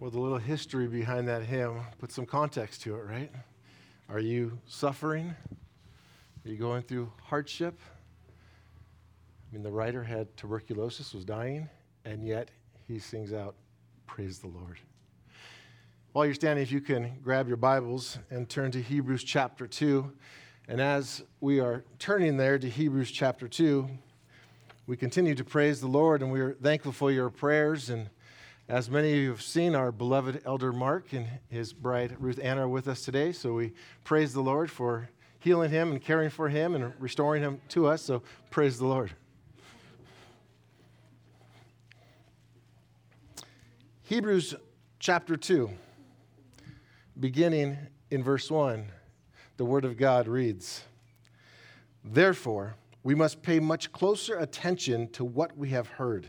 Well, the little history behind that hymn put some context to it, right? Are you suffering? Are you going through hardship? I mean, the writer had tuberculosis, was dying, and yet he sings out, Praise the Lord. While you're standing, if you can grab your Bibles and turn to Hebrews chapter 2. And as we are turning there to Hebrews chapter 2, we continue to praise the Lord, and we are thankful for your prayers and as many of you have seen, our beloved elder Mark and his bride Ruth Ann are with us today. So we praise the Lord for healing him and caring for him and restoring him to us. So praise the Lord. Hebrews chapter 2, beginning in verse 1, the Word of God reads Therefore, we must pay much closer attention to what we have heard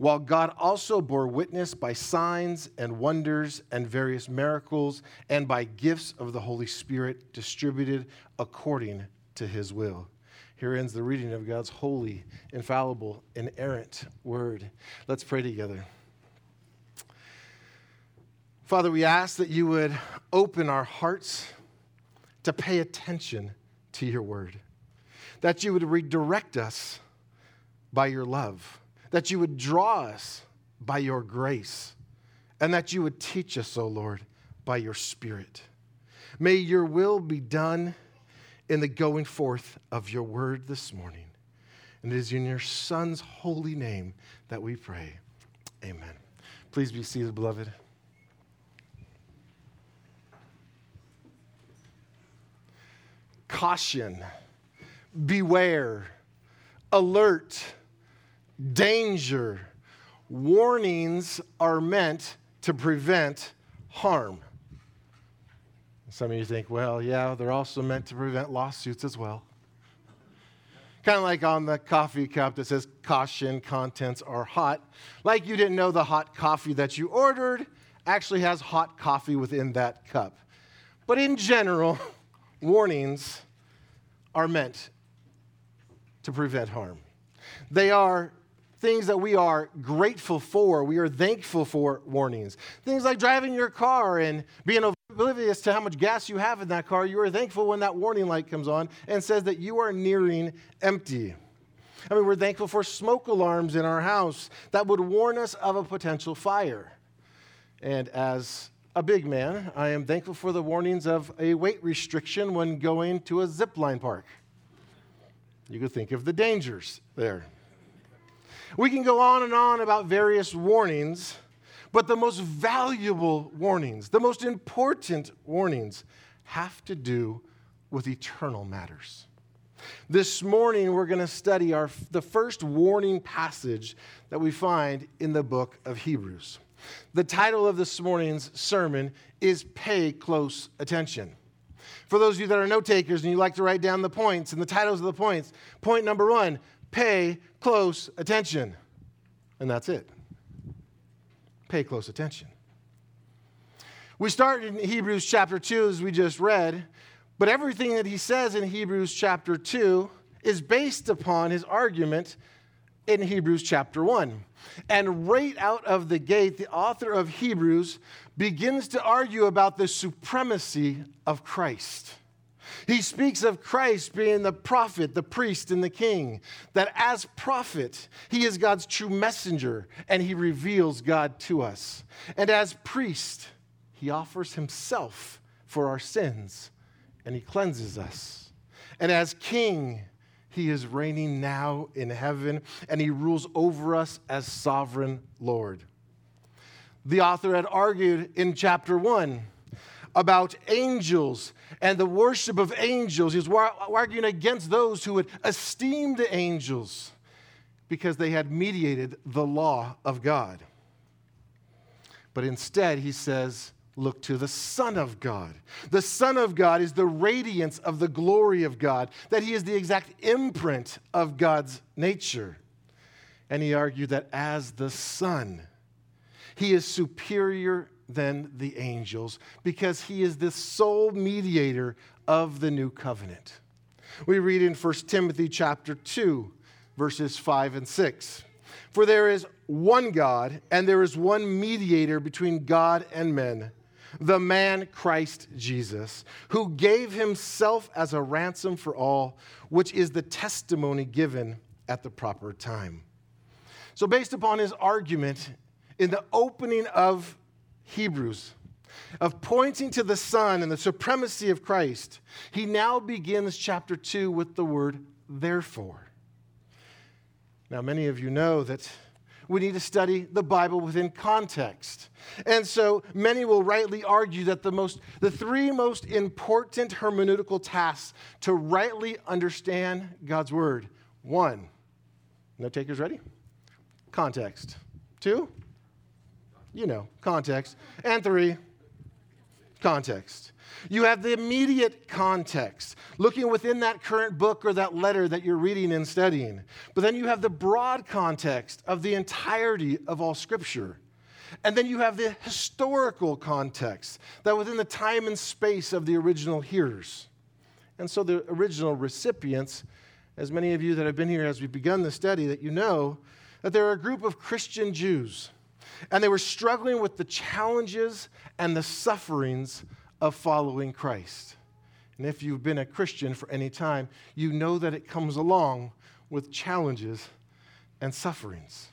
while God also bore witness by signs and wonders and various miracles and by gifts of the Holy Spirit distributed according to his will. Here ends the reading of God's holy, infallible, inerrant word. Let's pray together. Father, we ask that you would open our hearts to pay attention to your word, that you would redirect us by your love that you would draw us by your grace, and that you would teach us, O Lord, by your Spirit. May your will be done in the going forth of your word this morning. And it is in your Son's holy name that we pray. Amen. Please be seated, beloved. Caution, beware, alert danger. Warnings are meant to prevent harm. Some of you think, well, yeah, they're also meant to prevent lawsuits as well. Kind of like on the coffee cup that says caution, contents are hot. Like you didn't know the hot coffee that you ordered actually has hot coffee within that cup. But in general, warnings are meant to prevent harm. They are things that we are grateful for, we are thankful for warnings. Things like driving your car and being oblivious to how much gas you have in that car, you are thankful when that warning light comes on and says that you are nearing empty. I mean, we're thankful for smoke alarms in our house that would warn us of a potential fire. And as a big man, I am thankful for the warnings of a weight restriction when going to a zip line park. You could think of the dangers there. We can go on and on about various warnings, but the most valuable warnings, the most important warnings, have to do with eternal matters. This morning, we're going to study our, the first warning passage that we find in the book of Hebrews. The title of this morning's sermon is Pay Close Attention. For those of you that are note takers and you like to write down the points and the titles of the points, point number one pay close attention. And that's it. Pay close attention. We start in Hebrews chapter 2, as we just read, but everything that he says in Hebrews chapter 2 is based upon his argument in Hebrews chapter 1. And right out of the gate, the author of Hebrews begins to argue about the supremacy of Christ. He speaks of Christ being the prophet, the priest, and the king, that as prophet, he is God's true messenger and he reveals God to us. And as priest, he offers himself for our sins and he cleanses us. And as king, he is reigning now in heaven and he rules over us as sovereign Lord. The author had argued in chapter 1 about angels and the worship of angels. He's arguing against those who would esteem the angels because they had mediated the law of God. But instead, he says, look to the Son of God. The Son of God is the radiance of the glory of God, that he is the exact imprint of God's nature. And he argued that as the Son, he is superior than the angels because he is the sole mediator of the new covenant. We read in 1 Timothy chapter 2 verses 5 and 6. For there is one God and there is one mediator between God and men, the man Christ Jesus, who gave himself as a ransom for all, which is the testimony given at the proper time. So based upon his argument in the opening of Hebrews, of pointing to the Son and the supremacy of Christ, he now begins chapter 2 with the word therefore. Now, many of you know that we need to study the Bible within context. And so many will rightly argue that the, most, the three most important hermeneutical tasks to rightly understand God's Word one, no takers ready? Context. Two, you know, context. And three, context. You have the immediate context, looking within that current book or that letter that you're reading and studying. But then you have the broad context of the entirety of all Scripture. And then you have the historical context, that within the time and space of the original hearers. And so the original recipients, as many of you that have been here as we've begun the study, that you know that there are a group of Christian Jews and they were struggling with the challenges and the sufferings of following Christ. And if you've been a Christian for any time, you know that it comes along with challenges and sufferings.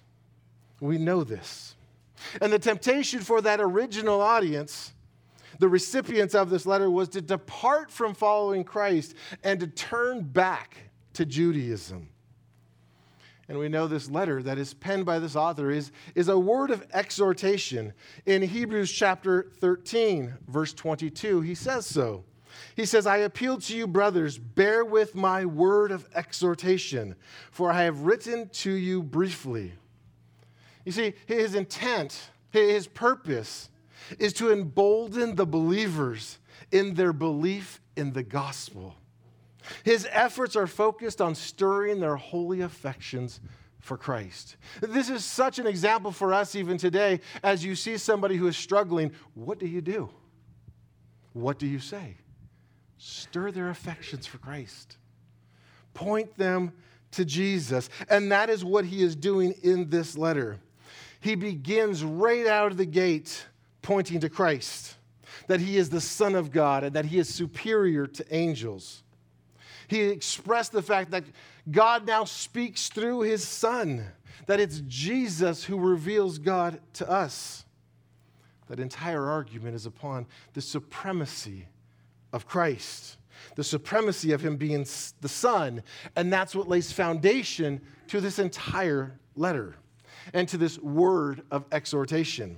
We know this. And the temptation for that original audience, the recipients of this letter, was to depart from following Christ and to turn back to Judaism. And we know this letter that is penned by this author is, is a word of exhortation. In Hebrews chapter 13, verse 22, he says so. He says, I appeal to you, brothers, bear with my word of exhortation, for I have written to you briefly. You see, his intent, his purpose, is to embolden the believers in their belief in the gospel. His efforts are focused on stirring their holy affections for Christ. This is such an example for us even today as you see somebody who is struggling. What do you do? What do you say? Stir their affections for Christ. Point them to Jesus. And that is what he is doing in this letter. He begins right out of the gate pointing to Christ, that he is the Son of God and that he is superior to angels. He expressed the fact that God now speaks through his Son, that it's Jesus who reveals God to us. That entire argument is upon the supremacy of Christ, the supremacy of him being the Son, and that's what lays foundation to this entire letter and to this word of exhortation.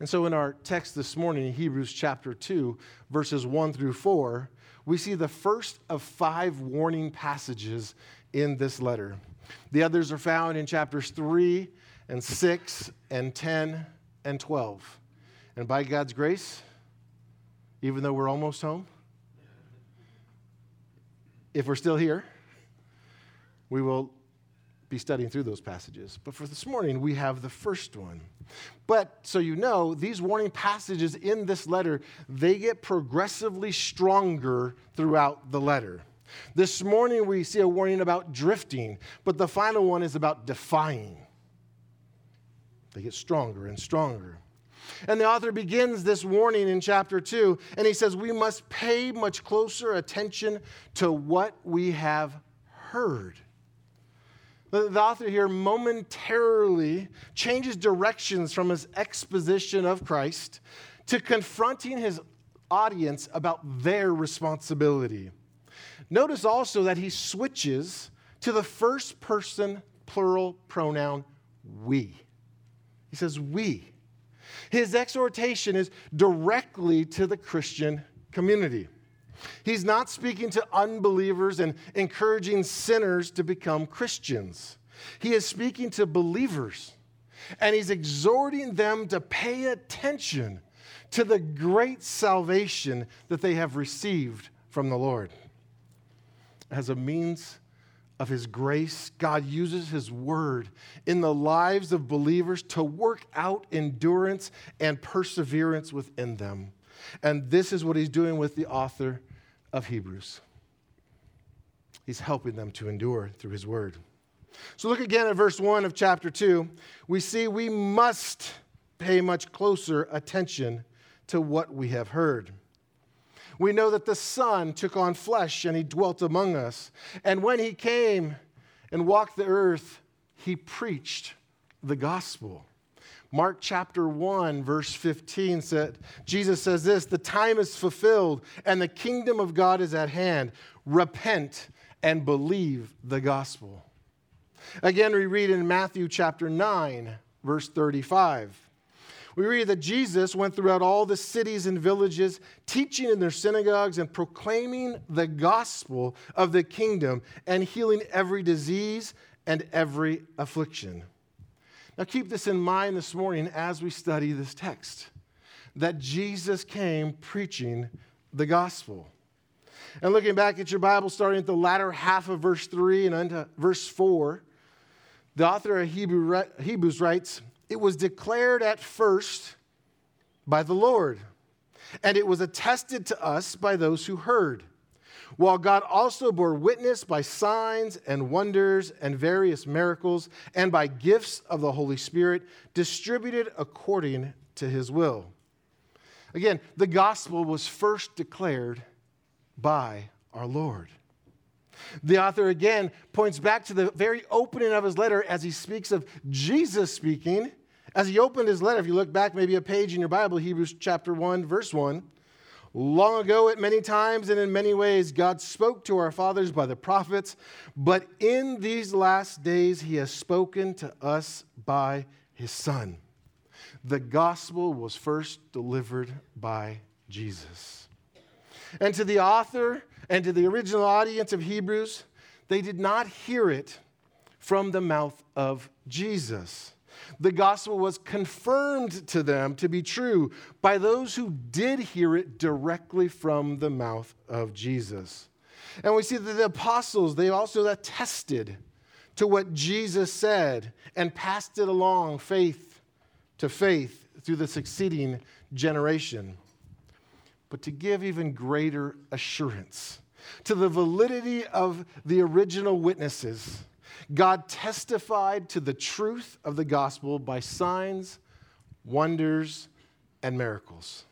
And so, in our text this morning, in Hebrews chapter 2, verses 1 through 4, we see the first of five warning passages in this letter. The others are found in chapters 3 and 6 and 10 and 12. And by God's grace, even though we're almost home, if we're still here, we will be studying through those passages. But for this morning, we have the first one. But so you know, these warning passages in this letter, they get progressively stronger throughout the letter. This morning, we see a warning about drifting, but the final one is about defying. They get stronger and stronger. And the author begins this warning in chapter 2, and he says, We must pay much closer attention to what we have heard. The author here momentarily changes directions from his exposition of Christ to confronting his audience about their responsibility. Notice also that he switches to the first person plural pronoun we. He says we. His exhortation is directly to the Christian community. He's not speaking to unbelievers and encouraging sinners to become Christians. He is speaking to believers, and he's exhorting them to pay attention to the great salvation that they have received from the Lord. As a means of His grace, God uses His word in the lives of believers to work out endurance and perseverance within them. And this is what He's doing with the author of Hebrews. He's helping them to endure through His word. So look again at verse 1 of chapter 2. We see we must pay much closer attention to what we have heard. We know that the Son took on flesh and he dwelt among us. And when he came and walked the earth, he preached the gospel. Mark chapter 1, verse 15 said, Jesus says this The time is fulfilled and the kingdom of God is at hand. Repent and believe the gospel. Again, we read in Matthew chapter 9, verse 35 we read that Jesus went throughout all the cities and villages, teaching in their synagogues and proclaiming the gospel of the kingdom and healing every disease and every affliction. Now, keep this in mind this morning as we study this text that Jesus came preaching the gospel. And looking back at your Bible, starting at the latter half of verse 3 and into verse 4, the author of Hebrews writes, it was declared at first by the Lord, and it was attested to us by those who heard. While God also bore witness by signs and wonders and various miracles and by gifts of the Holy Spirit distributed according to his will. Again, the gospel was first declared by our Lord. The author again points back to the very opening of his letter as he speaks of Jesus speaking. As he opened his letter, if you look back maybe a page in your Bible, Hebrews chapter 1, verse 1, long ago at many times and in many ways, God spoke to our fathers by the prophets, but in these last days, he has spoken to us by his Son. The gospel was first delivered by Jesus. And to the author, and to the original audience of Hebrews, they did not hear it from the mouth of Jesus. The gospel was confirmed to them to be true by those who did hear it directly from the mouth of Jesus. And we see that the apostles, they also attested to what Jesus said and passed it along faith to faith through the succeeding generation but to give even greater assurance to the validity of the original witnesses. God testified to the truth of the gospel by signs, wonders, and miracles.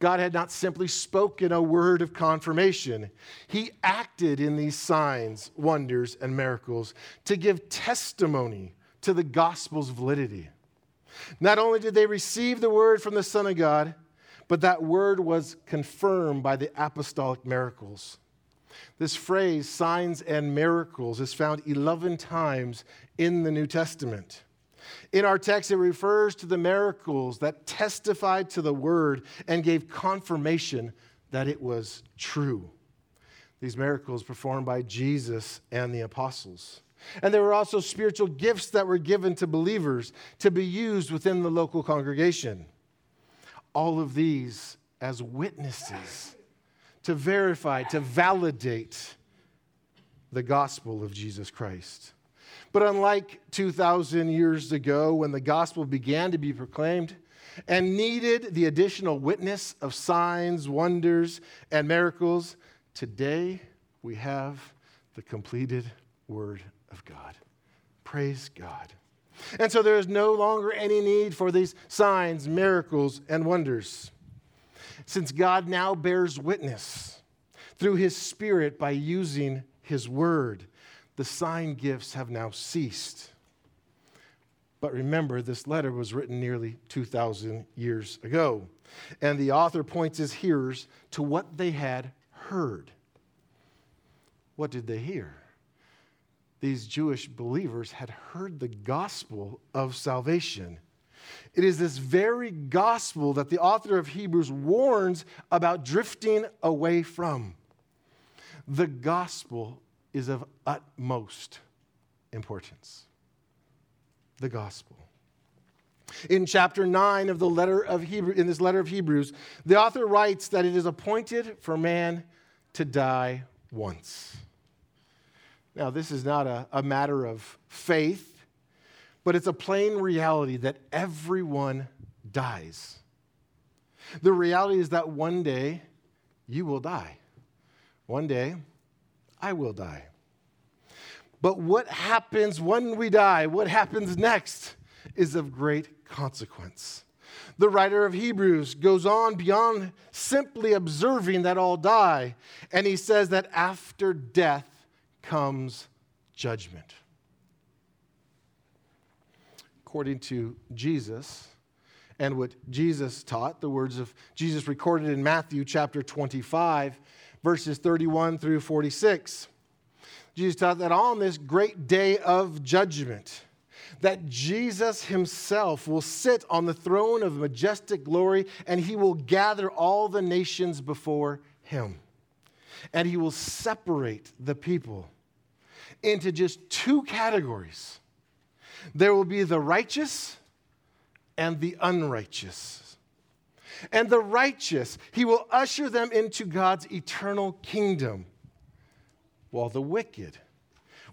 God had not simply spoken a word of confirmation. He acted in these signs, wonders, and miracles to give testimony to the gospel's validity. Not only did they receive the word from the Son of God, but that word was confirmed by the apostolic miracles. This phrase, signs and miracles, is found 11 times in the New Testament. In our text, it refers to the miracles that testified to the word and gave confirmation that it was true. These miracles performed by Jesus and the apostles. And there were also spiritual gifts that were given to believers to be used within the local congregation all of these as witnesses to verify, to validate the gospel of Jesus Christ. But unlike 2,000 years ago, when the gospel began to be proclaimed and needed the additional witness of signs, wonders, and miracles, today we have the completed Word of God. Praise God. And so there is no longer any need for these signs, miracles, and wonders. Since God now bears witness through his Spirit by using his word, the sign gifts have now ceased. But remember, this letter was written nearly 2,000 years ago. And the author points his hearers to what they had heard. What did they hear? these Jewish believers had heard the gospel of salvation. It is this very gospel that the author of Hebrews warns about drifting away from. The gospel is of utmost importance. The gospel. In chapter 9 of the letter of Hebrew, in this letter of Hebrews, the author writes that it is appointed for man to die once. Now, this is not a, a matter of faith, but it's a plain reality that everyone dies. The reality is that one day you will die. One day I will die. But what happens when we die, what happens next, is of great consequence. The writer of Hebrews goes on beyond simply observing that all die, and he says that after death comes judgment. According to Jesus, and what Jesus taught, the words of Jesus recorded in Matthew chapter 25, verses 31 through 46. Jesus taught that on this great day of judgment, that Jesus himself will sit on the throne of majestic glory and he will gather all the nations before him. And he will separate the people into just two categories there will be the righteous and the unrighteous. And the righteous, he will usher them into God's eternal kingdom, while the wicked,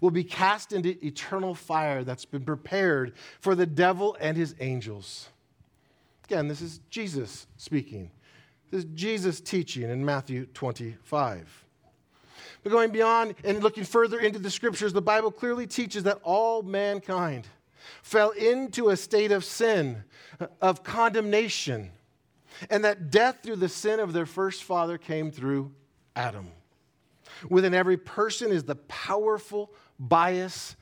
will be cast into eternal fire that's been prepared for the devil and his angels. Again, this is Jesus speaking. This is Jesus teaching in Matthew 25. But going beyond and looking further into the scriptures, the Bible clearly teaches that all mankind fell into a state of sin, of condemnation, and that death through the sin of their first father came through Adam. Within every person is the powerful bias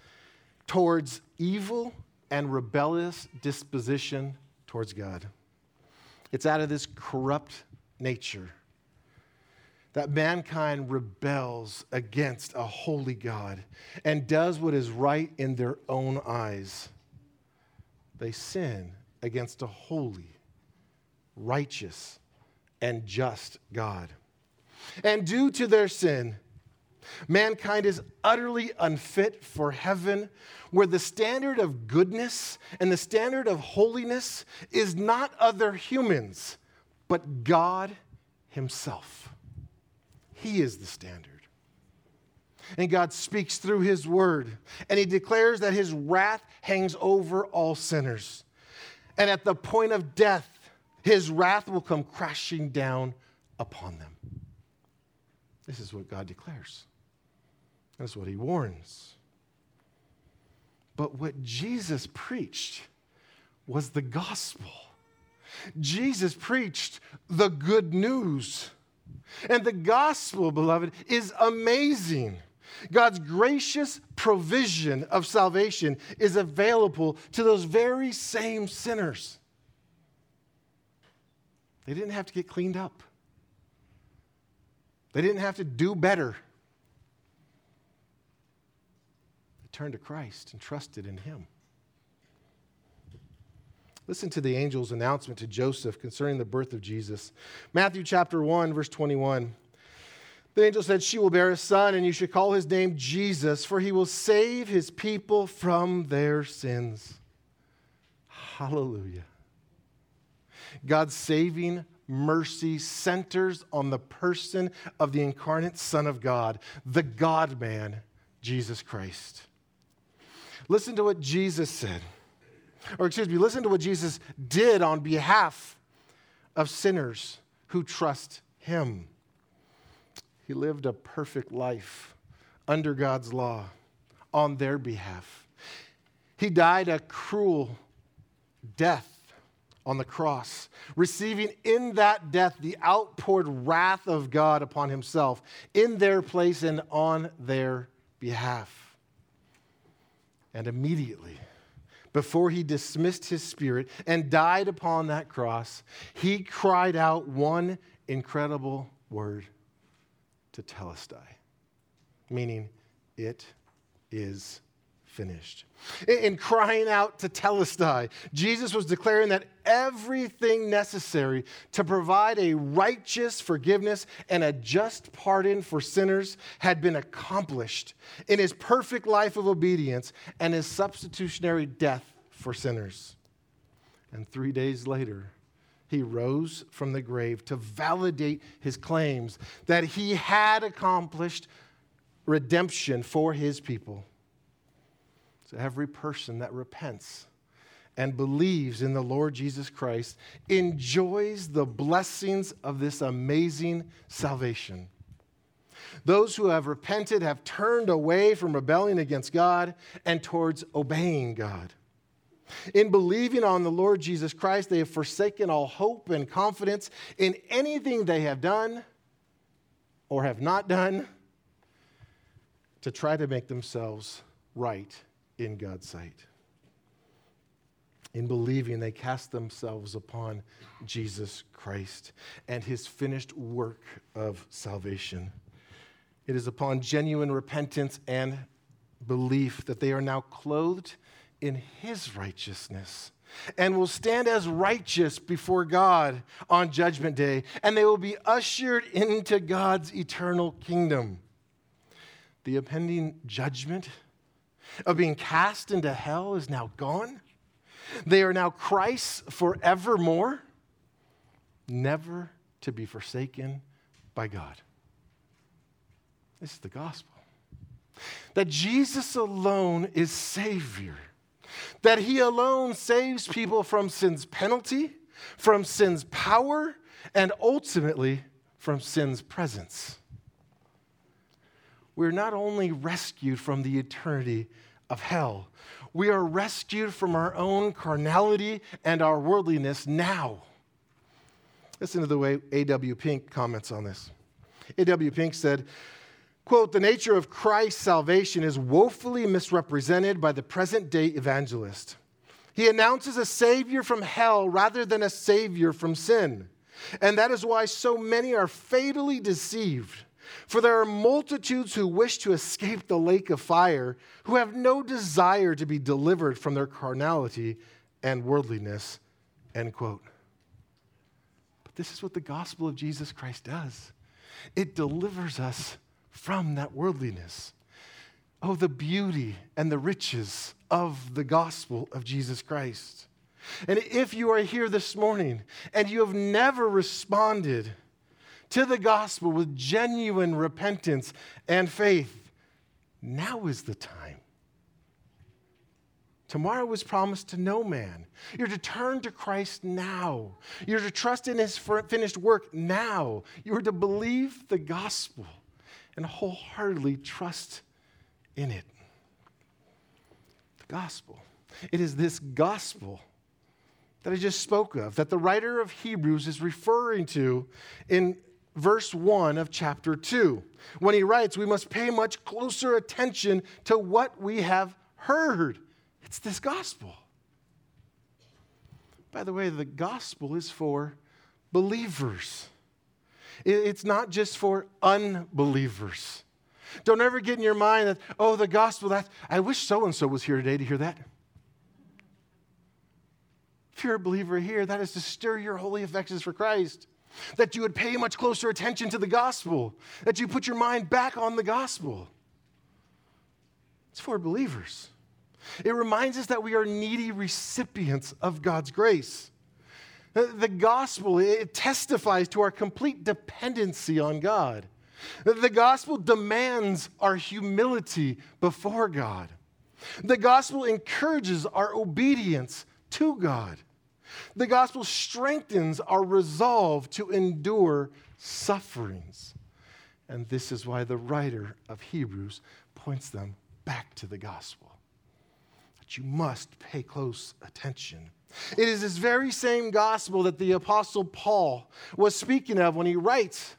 towards evil and rebellious disposition towards God. It's out of this corrupt nature that mankind rebels against a holy God and does what is right in their own eyes. They sin against a holy, righteous, and just God. And due to their sin, Mankind is utterly unfit for heaven, where the standard of goodness and the standard of holiness is not other humans, but God Himself. He is the standard. And God speaks through His word, and He declares that His wrath hangs over all sinners. And at the point of death, His wrath will come crashing down upon them. This is what God declares. That's what he warns. But what Jesus preached was the gospel. Jesus preached the good news. And the gospel, beloved, is amazing. God's gracious provision of salvation is available to those very same sinners. They didn't have to get cleaned up, they didn't have to do better. They turned to Christ and trusted in him. Listen to the angel's announcement to Joseph concerning the birth of Jesus. Matthew chapter 1, verse 21. The angel said, She will bear a son, and you should call his name Jesus, for he will save his people from their sins. Hallelujah. God's saving mercy centers on the person of the incarnate Son of God, the God man, Jesus Christ. Listen to what Jesus said. Or, excuse me, listen to what Jesus did on behalf of sinners who trust him. He lived a perfect life under God's law on their behalf. He died a cruel death on the cross, receiving in that death the outpoured wrath of God upon himself in their place and on their behalf. And immediately, before he dismissed his spirit and died upon that cross, he cried out one incredible word tetelestai, meaning, it is finished. In crying out tetelestai, Jesus was declaring that everything necessary to provide a righteous forgiveness and a just pardon for sinners had been accomplished in his perfect life of obedience and his substitutionary death for sinners. And three days later, he rose from the grave to validate his claims that he had accomplished redemption for his people. So every person that repents and believes in the Lord Jesus Christ enjoys the blessings of this amazing salvation. Those who have repented have turned away from rebelling against God and towards obeying God. In believing on the Lord Jesus Christ, they have forsaken all hope and confidence in anything they have done or have not done to try to make themselves right in God's sight. In believing, they cast themselves upon Jesus Christ and his finished work of salvation. It is upon genuine repentance and belief that they are now clothed in his righteousness and will stand as righteous before God on Judgment Day, and they will be ushered into God's eternal kingdom. The impending judgment of being cast into hell is now gone. They are now Christ's forevermore, never to be forsaken by God. This is the gospel. That Jesus alone is Savior that He alone saves people from sin's penalty, from sin's power, and ultimately from sin's presence. We're not only rescued from the eternity of hell, we are rescued from our own carnality and our worldliness now. Listen to the way A.W. Pink comments on this. A.W. Pink said, Quote, the nature of Christ's salvation is woefully misrepresented by the present day evangelist. He announces a savior from hell rather than a savior from sin. And that is why so many are fatally deceived. For there are multitudes who wish to escape the lake of fire, who have no desire to be delivered from their carnality and worldliness. End quote. But this is what the gospel of Jesus Christ does it delivers us from that worldliness. Oh, the beauty and the riches of the gospel of Jesus Christ. And if you are here this morning and you have never responded to the gospel with genuine repentance and faith, now is the time. Tomorrow is promised to no man. You're to turn to Christ now. You're to trust in his finished work now. You're to believe the gospel and wholeheartedly trust in it. The gospel. It is this gospel that I just spoke of, that the writer of Hebrews is referring to in verse 1 of chapter 2, when he writes, We must pay much closer attention to what we have heard. It's this gospel. By the way, the gospel is for believers. It's not just for unbelievers. Don't ever get in your mind that, oh, the gospel, that I wish so and so was here today to hear that. If you're a believer here, that is to stir your holy affections for Christ. That you would pay much closer attention to the gospel, that you put your mind back on the gospel. It's for believers. It reminds us that we are needy recipients of God's grace. The gospel, it testifies to our complete dependency on God. The gospel demands our humility before God. The gospel encourages our obedience to God. The gospel strengthens our resolve to endure sufferings. And this is why the writer of Hebrews points them back to the gospel. That you must pay close attention it is this very same gospel that the Apostle Paul was speaking of when he writes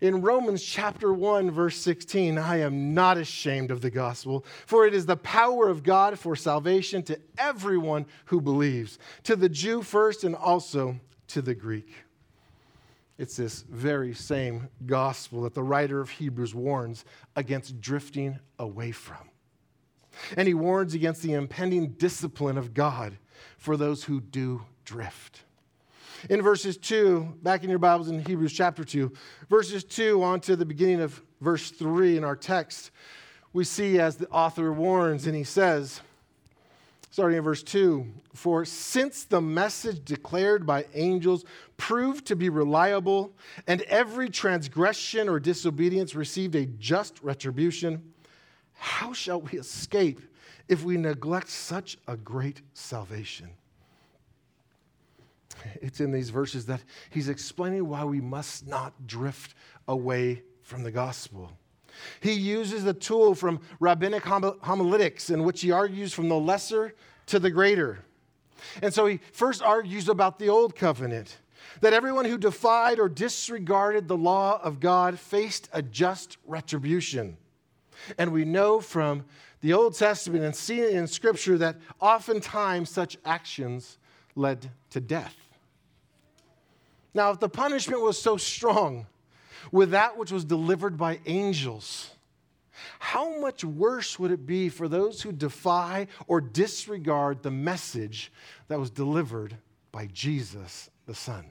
in Romans chapter 1, verse 16 I am not ashamed of the gospel, for it is the power of God for salvation to everyone who believes, to the Jew first and also to the Greek. It's this very same gospel that the writer of Hebrews warns against drifting away from. And he warns against the impending discipline of God for those who do drift. In verses 2, back in your Bibles in Hebrews chapter 2, verses 2 on to the beginning of verse 3 in our text, we see as the author warns, and he says, starting in verse 2 For since the message declared by angels proved to be reliable, and every transgression or disobedience received a just retribution, how shall we escape if we neglect such a great salvation? It's in these verses that he's explaining why we must not drift away from the gospel. He uses the tool from rabbinic homiletics in which he argues from the lesser to the greater. And so he first argues about the old covenant that everyone who defied or disregarded the law of God faced a just retribution. And we know from the Old Testament and see in Scripture that oftentimes such actions led to death. Now, if the punishment was so strong with that which was delivered by angels, how much worse would it be for those who defy or disregard the message that was delivered by Jesus the Son?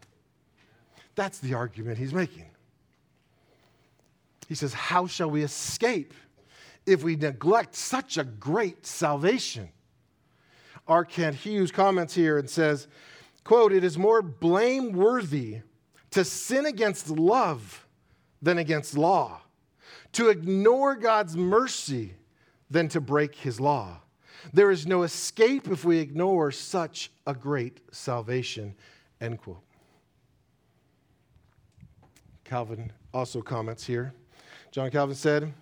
That's the argument he's making. He says, How shall we escape if we neglect such a great salvation? R. Kent Hughes comments here and says, quote, it is more blameworthy to sin against love than against law to ignore God's mercy than to break his law. There is no escape if we ignore such a great salvation. End quote. Calvin also comments here. John Calvin said,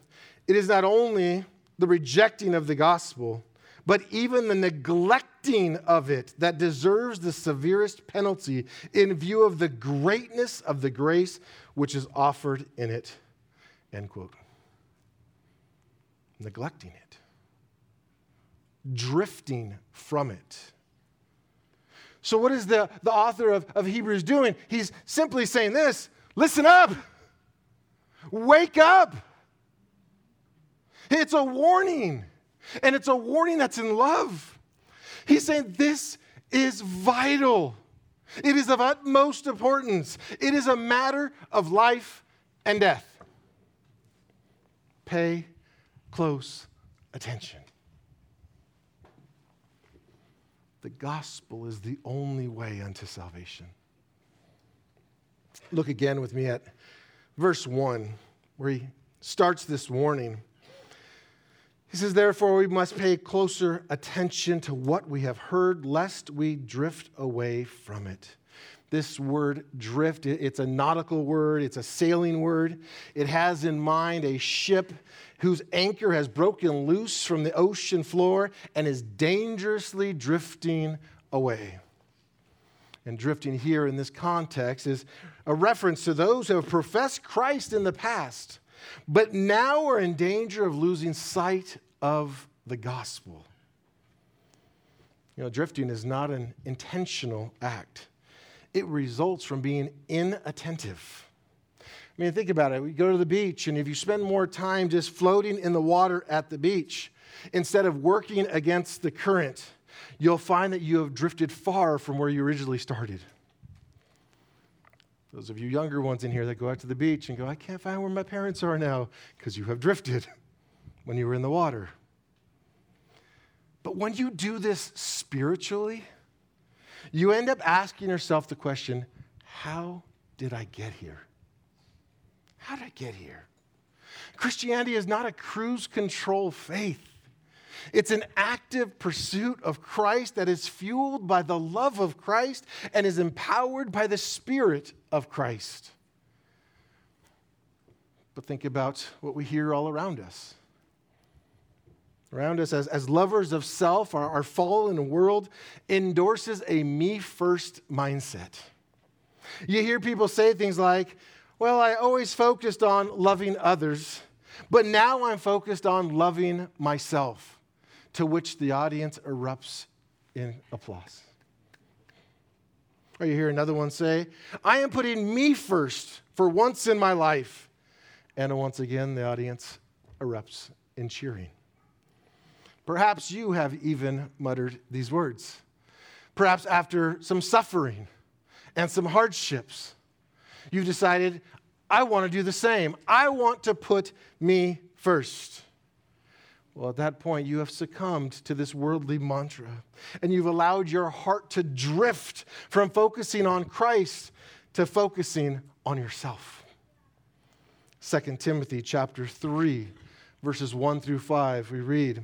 It is not only the rejecting of the gospel, but even the neglecting of it that deserves the severest penalty in view of the greatness of the grace which is offered in it. End quote. Neglecting it, drifting from it. So, what is the, the author of, of Hebrews doing? He's simply saying this listen up, wake up. It's a warning, and it's a warning that's in love. He's saying this is vital. It is of utmost importance. It is a matter of life and death. Pay close attention. The gospel is the only way unto salvation. Look again with me at verse 1, where he starts this warning. Says, Therefore, we must pay closer attention to what we have heard, lest we drift away from it. This word drift, it's a nautical word, it's a sailing word. It has in mind a ship whose anchor has broken loose from the ocean floor and is dangerously drifting away. And drifting here in this context is a reference to those who have professed Christ in the past but now we're in danger of losing sight of the gospel. You know, drifting is not an intentional act, it results from being inattentive. I mean, think about it. We go to the beach, and if you spend more time just floating in the water at the beach instead of working against the current, you'll find that you have drifted far from where you originally started. Those of you younger ones in here that go out to the beach and go, I can't find where my parents are now, because you have drifted when you were in the water. But when you do this spiritually, you end up asking yourself the question how did I get here? How did I get here? Christianity is not a cruise control faith. It's an active pursuit of Christ that is fueled by the love of Christ and is empowered by the Spirit of Christ. But think about what we hear all around us. Around us, as, as lovers of self, our, our fallen world endorses a me first mindset. You hear people say things like, Well, I always focused on loving others, but now I'm focused on loving myself to which the audience erupts in applause. Or you hear another one say, I am putting me first for once in my life. And once again, the audience erupts in cheering. Perhaps you have even muttered these words. Perhaps after some suffering and some hardships, you've decided, I want to do the same. I want to put me first. Well, at that point, you have succumbed to this worldly mantra and you've allowed your heart to drift from focusing on Christ to focusing on yourself. 2 Timothy chapter 3 verses 1 through 5 we read,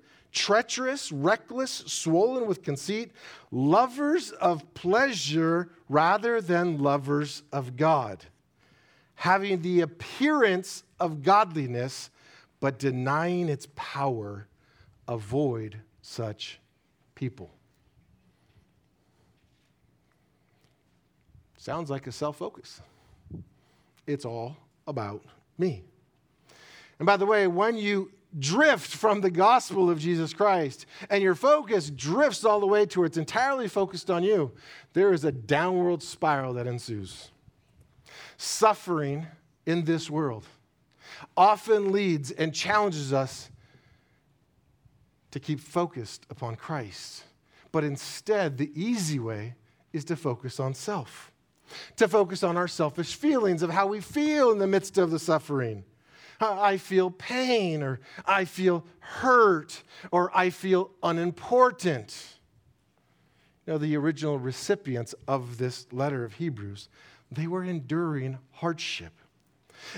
treacherous, reckless, swollen with conceit, lovers of pleasure rather than lovers of God, having the appearance of godliness, but denying its power. Avoid such people. Sounds like a self focus. It's all about me. And by the way, when you drift from the gospel of Jesus Christ and your focus drifts all the way to it's entirely focused on you, there is a downward spiral that ensues. Suffering in this world often leads and challenges us to keep focused upon Christ. But instead, the easy way is to focus on self to focus on our selfish feelings of how we feel in the midst of the suffering. Uh, I feel pain, or I feel hurt, or I feel unimportant. You know, the original recipients of this letter of Hebrews, they were enduring hardship.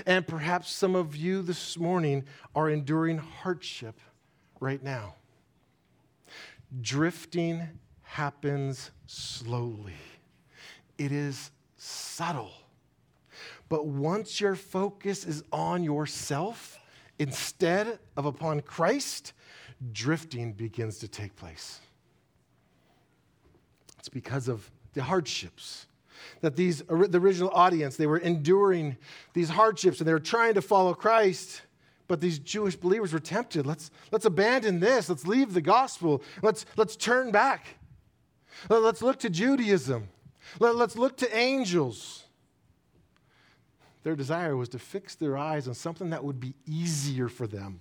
And perhaps some of you this morning are enduring hardship right now. Drifting happens slowly. It is subtle. But once your focus is on yourself instead of upon Christ, drifting begins to take place. It's because of the hardships that these the original audience they were enduring these hardships and they were trying to follow Christ but these Jewish believers were tempted. Let's let's abandon this. Let's leave the gospel. Let's let's turn back. Let's look to Judaism. Let, us look to angels. Their desire was to fix their eyes on something that would be easier for them.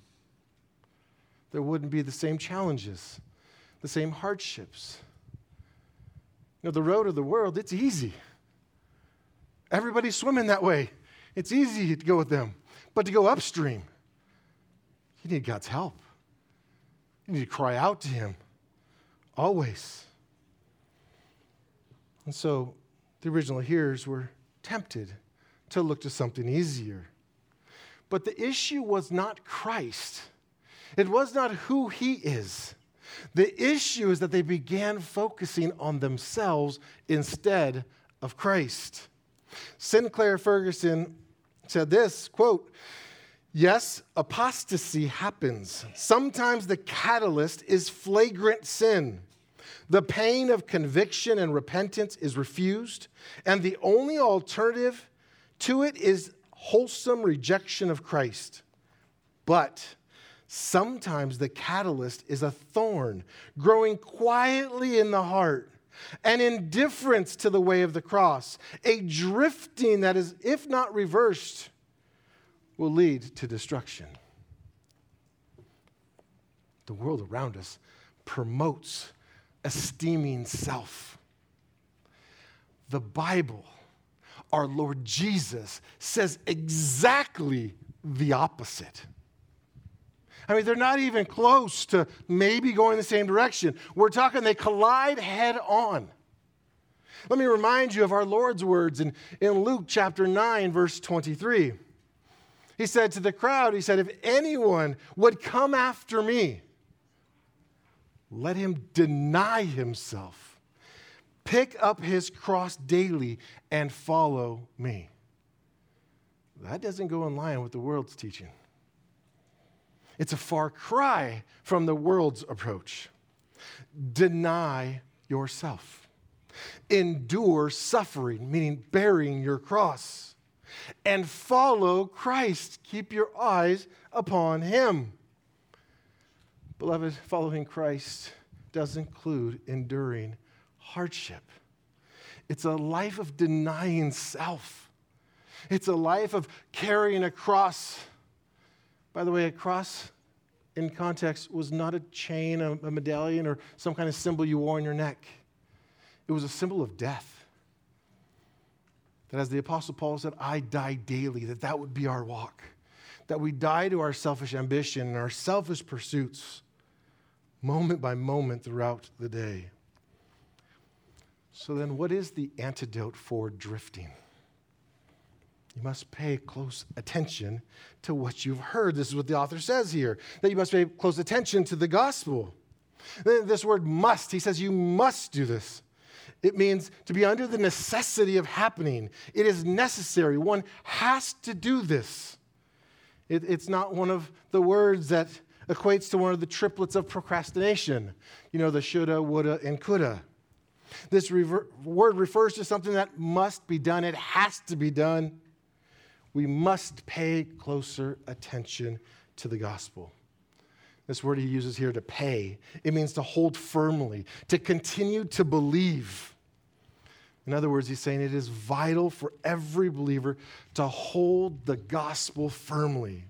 There wouldn't be the same challenges, the same hardships. You know, the road of the world, it's easy. Everybody's swimming that way. It's easy to go with them. But to go upstream, you need God's help. You need to cry out to Him always. And so the original hearers were tempted to look to something easier. But the issue was not Christ, it was not who he is. The issue is that they began focusing on themselves instead of Christ. Sinclair Ferguson said this quote, Yes, apostasy happens. Sometimes the catalyst is flagrant sin. The pain of conviction and repentance is refused, and the only alternative to it is wholesome rejection of Christ. But sometimes the catalyst is a thorn growing quietly in the heart, an indifference to the way of the cross, a drifting that is, if not reversed, will lead to destruction. The world around us promotes esteeming self. The Bible, our Lord Jesus, says exactly the opposite. I mean, they're not even close to maybe going the same direction. We're talking they collide head on. Let me remind you of our Lord's words in, in Luke chapter 9, verse 23. He said to the crowd, He said, If anyone would come after me, let him deny himself, pick up his cross daily, and follow me. That doesn't go in line with the world's teaching. It's a far cry from the world's approach. Deny yourself. Endure suffering, meaning bearing your cross. And follow Christ. Keep your eyes upon him. Beloved, following Christ does include enduring hardship. It's a life of denying self. It's a life of carrying a cross. By the way, a cross in context was not a chain, a, a medallion, or some kind of symbol you wore on your neck. It was a symbol of death. That as the Apostle Paul said, I die daily, that that would be our walk. That we die to our selfish ambition and our selfish pursuits moment by moment throughout the day. So, then what is the antidote for drifting? You must pay close attention to what you've heard. This is what the author says here that you must pay close attention to the gospel. This word must, he says, you must do this. It means to be under the necessity of happening. It is necessary. One has to do this. It, it's not one of the words that equates to one of the triplets of procrastination. You know, the shoulda, woulda, and coulda. This rever- word refers to something that must be done, it has to be done. We must pay closer attention to the gospel. This word he uses here to pay, it means to hold firmly, to continue to believe. In other words, he's saying it is vital for every believer to hold the gospel firmly.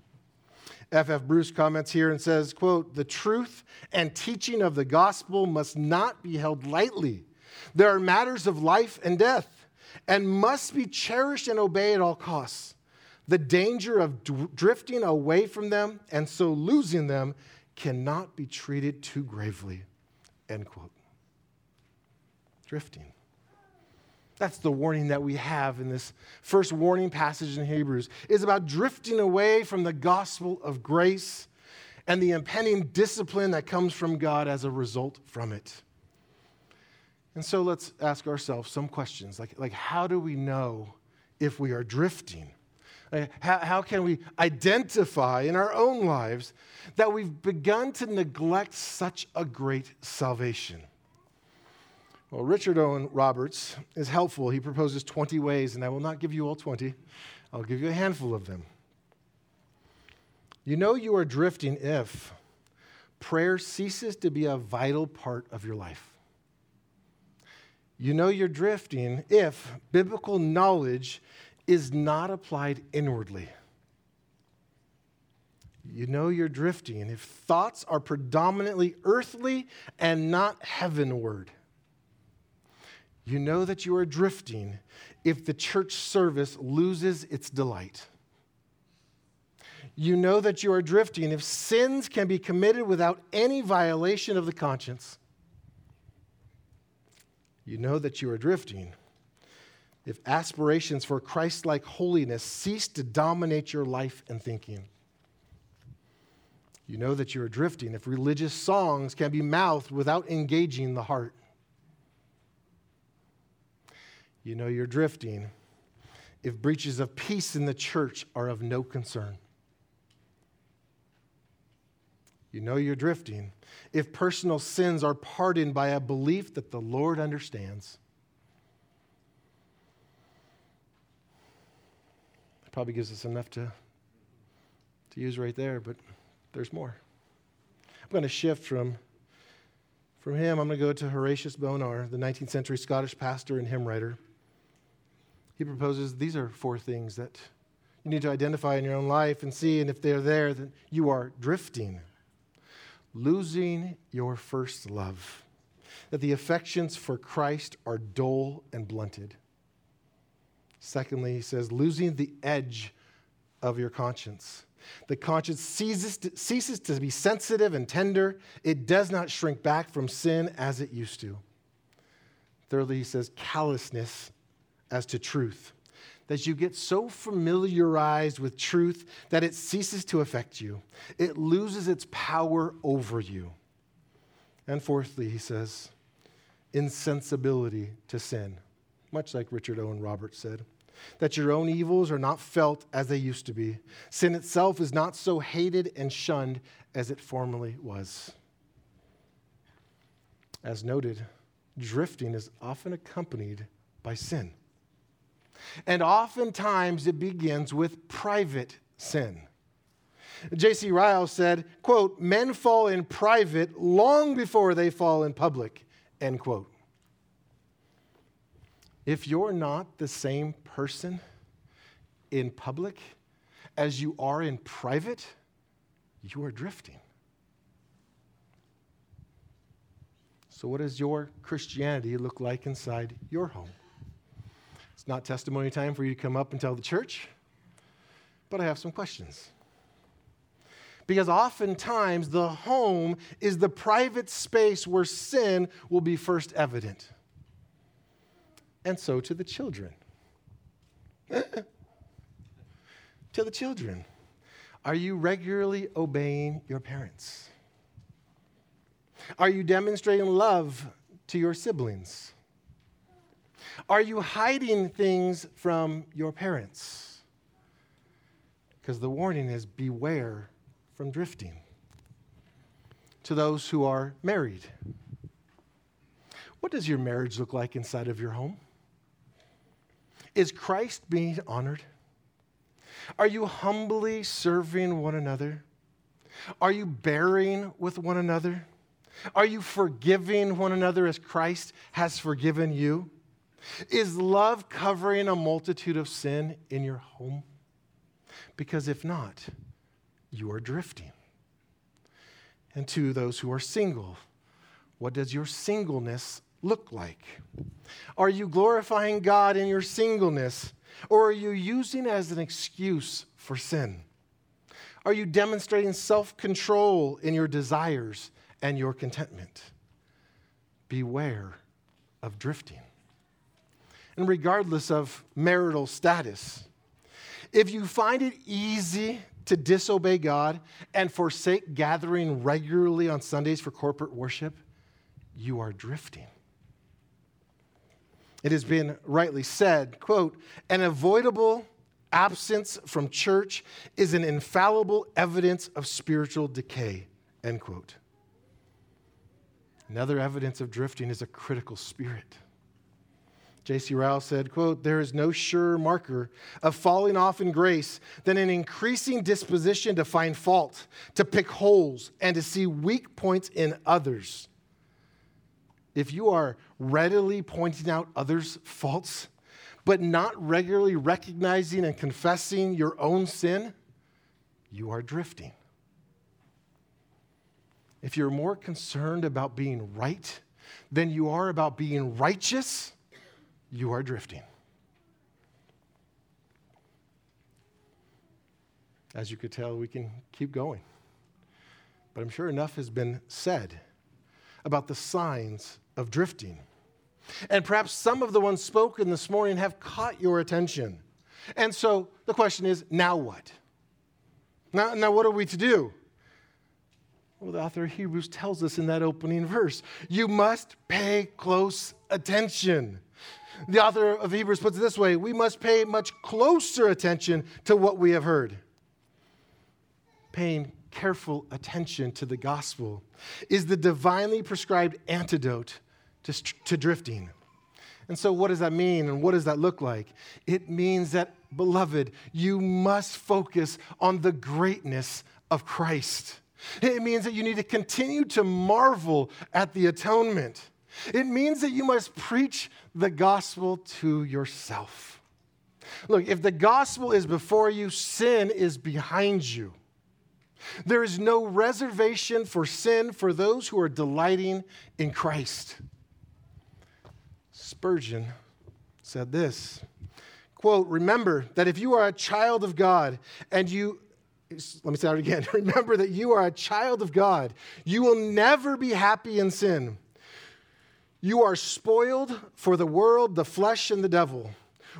F. F. Bruce comments here and says, quote, the truth and teaching of the gospel must not be held lightly. There are matters of life and death and must be cherished and obeyed at all costs. The danger of d- drifting away from them and so losing them cannot be treated too gravely. End quote. Drifting. That's the warning that we have in this first warning passage in Hebrews is about drifting away from the gospel of grace and the impending discipline that comes from God as a result from it. And so let's ask ourselves some questions like, like how do we know if we are drifting? How, how can we identify in our own lives that we've begun to neglect such a great salvation? Well, Richard Owen Roberts is helpful. He proposes 20 ways, and I will not give you all 20. I'll give you a handful of them. You know you are drifting if prayer ceases to be a vital part of your life. You know you're drifting if biblical knowledge is not applied inwardly. You know you're drifting if thoughts are predominantly earthly and not heavenward. You know that you are drifting if the church service loses its delight. You know that you are drifting if sins can be committed without any violation of the conscience. You know that you are drifting if aspirations for Christ like holiness cease to dominate your life and thinking. You know that you are drifting if religious songs can be mouthed without engaging the heart. You know you're drifting if breaches of peace in the church are of no concern. You know you're drifting if personal sins are pardoned by a belief that the Lord understands. It probably gives us enough to, to use right there, but there's more. I'm going to shift from from him, I'm going to go to Horatius Bonar, the 19th century Scottish pastor and hymn writer he proposes these are four things that you need to identify in your own life and see, and if they're there, then you are drifting. Losing your first love, that the affections for Christ are dull and blunted. Secondly, he says, losing the edge of your conscience. The conscience ceases to, ceases to be sensitive and tender. It does not shrink back from sin as it used to. Thirdly, he says, callousness as to truth. That you get so familiarized with truth that it ceases to affect you, it loses its power over you. And fourthly, he says, insensibility to sin, much like Richard Owen Roberts said. That your own evils are not felt as they used to be. Sin itself is not so hated and shunned as it formerly was. As noted, drifting is often accompanied by sin. And oftentimes it begins with private sin. J.C. Ryle said, quote, men fall in private long before they fall in public, end quote. If you're not the same person in public as you are in private, you are drifting. So, what does your Christianity look like inside your home? It's not testimony time for you to come up and tell the church, but I have some questions. Because oftentimes the home is the private space where sin will be first evident. And so to the children. to the children. Are you regularly obeying your parents? Are you demonstrating love to your siblings? Are you hiding things from your parents? Because the warning is beware from drifting. To those who are married, what does your marriage look like inside of your home? Is Christ being honored? Are you humbly serving one another? Are you bearing with one another? Are you forgiving one another as Christ has forgiven you? Is love covering a multitude of sin in your home? Because if not, you are drifting. And to those who are single, what does your singleness look like? Are you glorifying God in your singleness, or are you using it as an excuse for sin? Are you demonstrating self control in your desires and your contentment? Beware of drifting. And regardless of marital status, if you find it easy to disobey God and forsake gathering regularly on Sundays for corporate worship, you are drifting. It has been rightly said, quote, an avoidable absence from church is an infallible evidence of spiritual decay, end quote. Another evidence of drifting is a critical spirit. J.C. Ryle said, quote, there is no surer marker of falling off in grace than an increasing disposition to find fault, to pick holes, and to see weak points in others. If you are readily pointing out others' faults, but not regularly recognizing and confessing your own sin, you are drifting. If you're more concerned about being right than you are about being righteous, you are drifting. As you could tell, we can keep going. But I'm sure enough has been said about the signs of drifting. And perhaps some of the ones spoken this morning have caught your attention. And so the question is now what? Now, now what are we to do? Well, the author of Hebrews tells us in that opening verse you must pay close attention. The author of Hebrews puts it this way we must pay much closer attention to what we have heard. Paying careful attention to the gospel is the divinely prescribed antidote to, to drifting. And so, what does that mean and what does that look like? It means that, beloved, you must focus on the greatness of Christ. It means that you need to continue to marvel at the atonement. It means that you must preach the gospel to yourself. Look, if the gospel is before you, sin is behind you. There is no reservation for sin for those who are delighting in Christ. Spurgeon said this quote, Remember that if you are a child of God and you let me say that again. Remember that you are a child of God. You will never be happy in sin. You are spoiled for the world, the flesh, and the devil.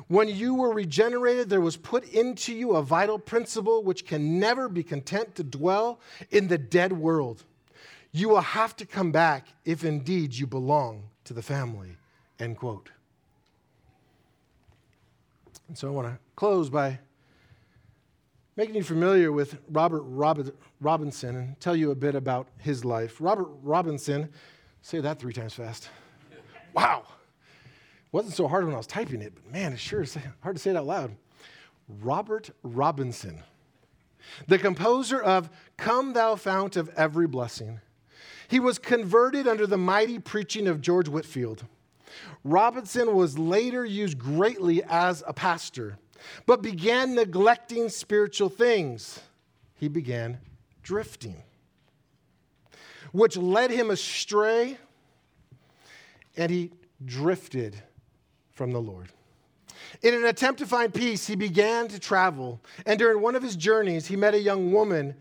When you were regenerated, there was put into you a vital principle which can never be content to dwell in the dead world. You will have to come back if indeed you belong to the family. End quote. And so I want to close by making you familiar with Robert Robinson and tell you a bit about his life. Robert Robinson, say that three times fast. Wow. It wasn't so hard when I was typing it, but man, it sure is hard to say it out loud. Robert Robinson, the composer of Come Thou Fount of Every Blessing. He was converted under the mighty preaching of George Whitefield. Robinson was later used greatly as a pastor, but began neglecting spiritual things. He began drifting, which led him astray, and he drifted from the Lord. In an attempt to find peace, he began to travel, and during one of his journeys, he met a young woman,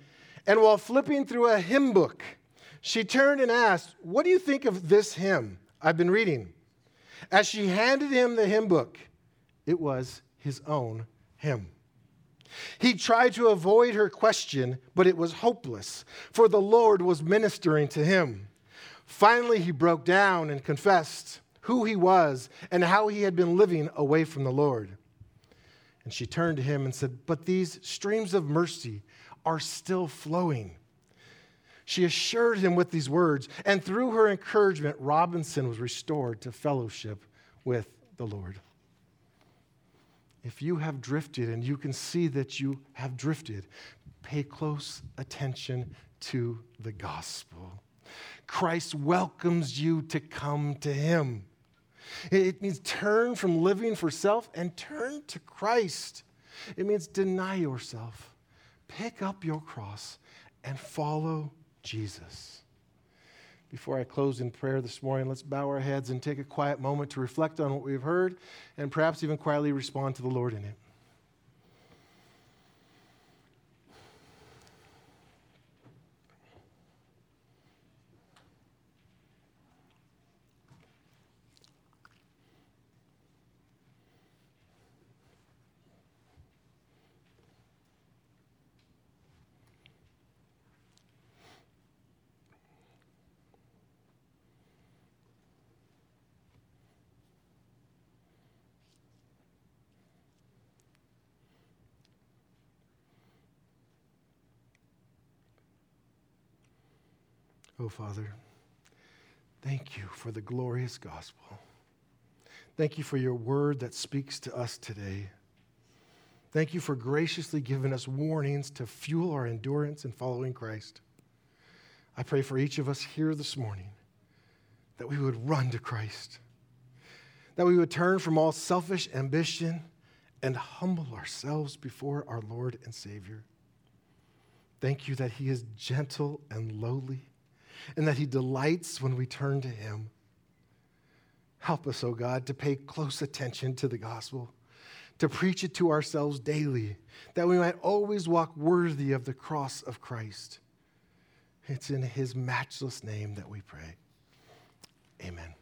and while flipping through a hymn book, she turned and asked, What do you think of this hymn I've been reading? As she handed him the hymn book, it was his own hymn. He tried to avoid her question, but it was hopeless, for the Lord was ministering to him. Finally, he broke down and confessed who he was and how he had been living away from the Lord. And she turned to him and said, But these streams of mercy are still flowing. She assured him with these words, and through her encouragement, Robinson was restored to fellowship with the Lord. If you have drifted and you can see that you have drifted, pay close attention to the gospel. Christ welcomes you to come to him. It means turn from living for self and turn to Christ. It means deny yourself, pick up your cross, and follow Jesus. Before I close in prayer this morning, let's bow our heads and take a quiet moment to reflect on what we've heard and perhaps even quietly respond to the Lord in it. Oh, Father, thank you for the glorious gospel. Thank you for your word that speaks to us today. Thank you for graciously giving us warnings to fuel our endurance in following Christ. I pray for each of us here this morning that we would run to Christ, that we would turn from all selfish ambition and humble ourselves before our Lord and Savior. Thank you that He is gentle and lowly and that He delights when we turn to Him. Help us, O oh God, to pay close attention to the gospel, to preach it to ourselves daily, that we might always walk worthy of the cross of Christ. It's in His matchless name that we pray. Amen.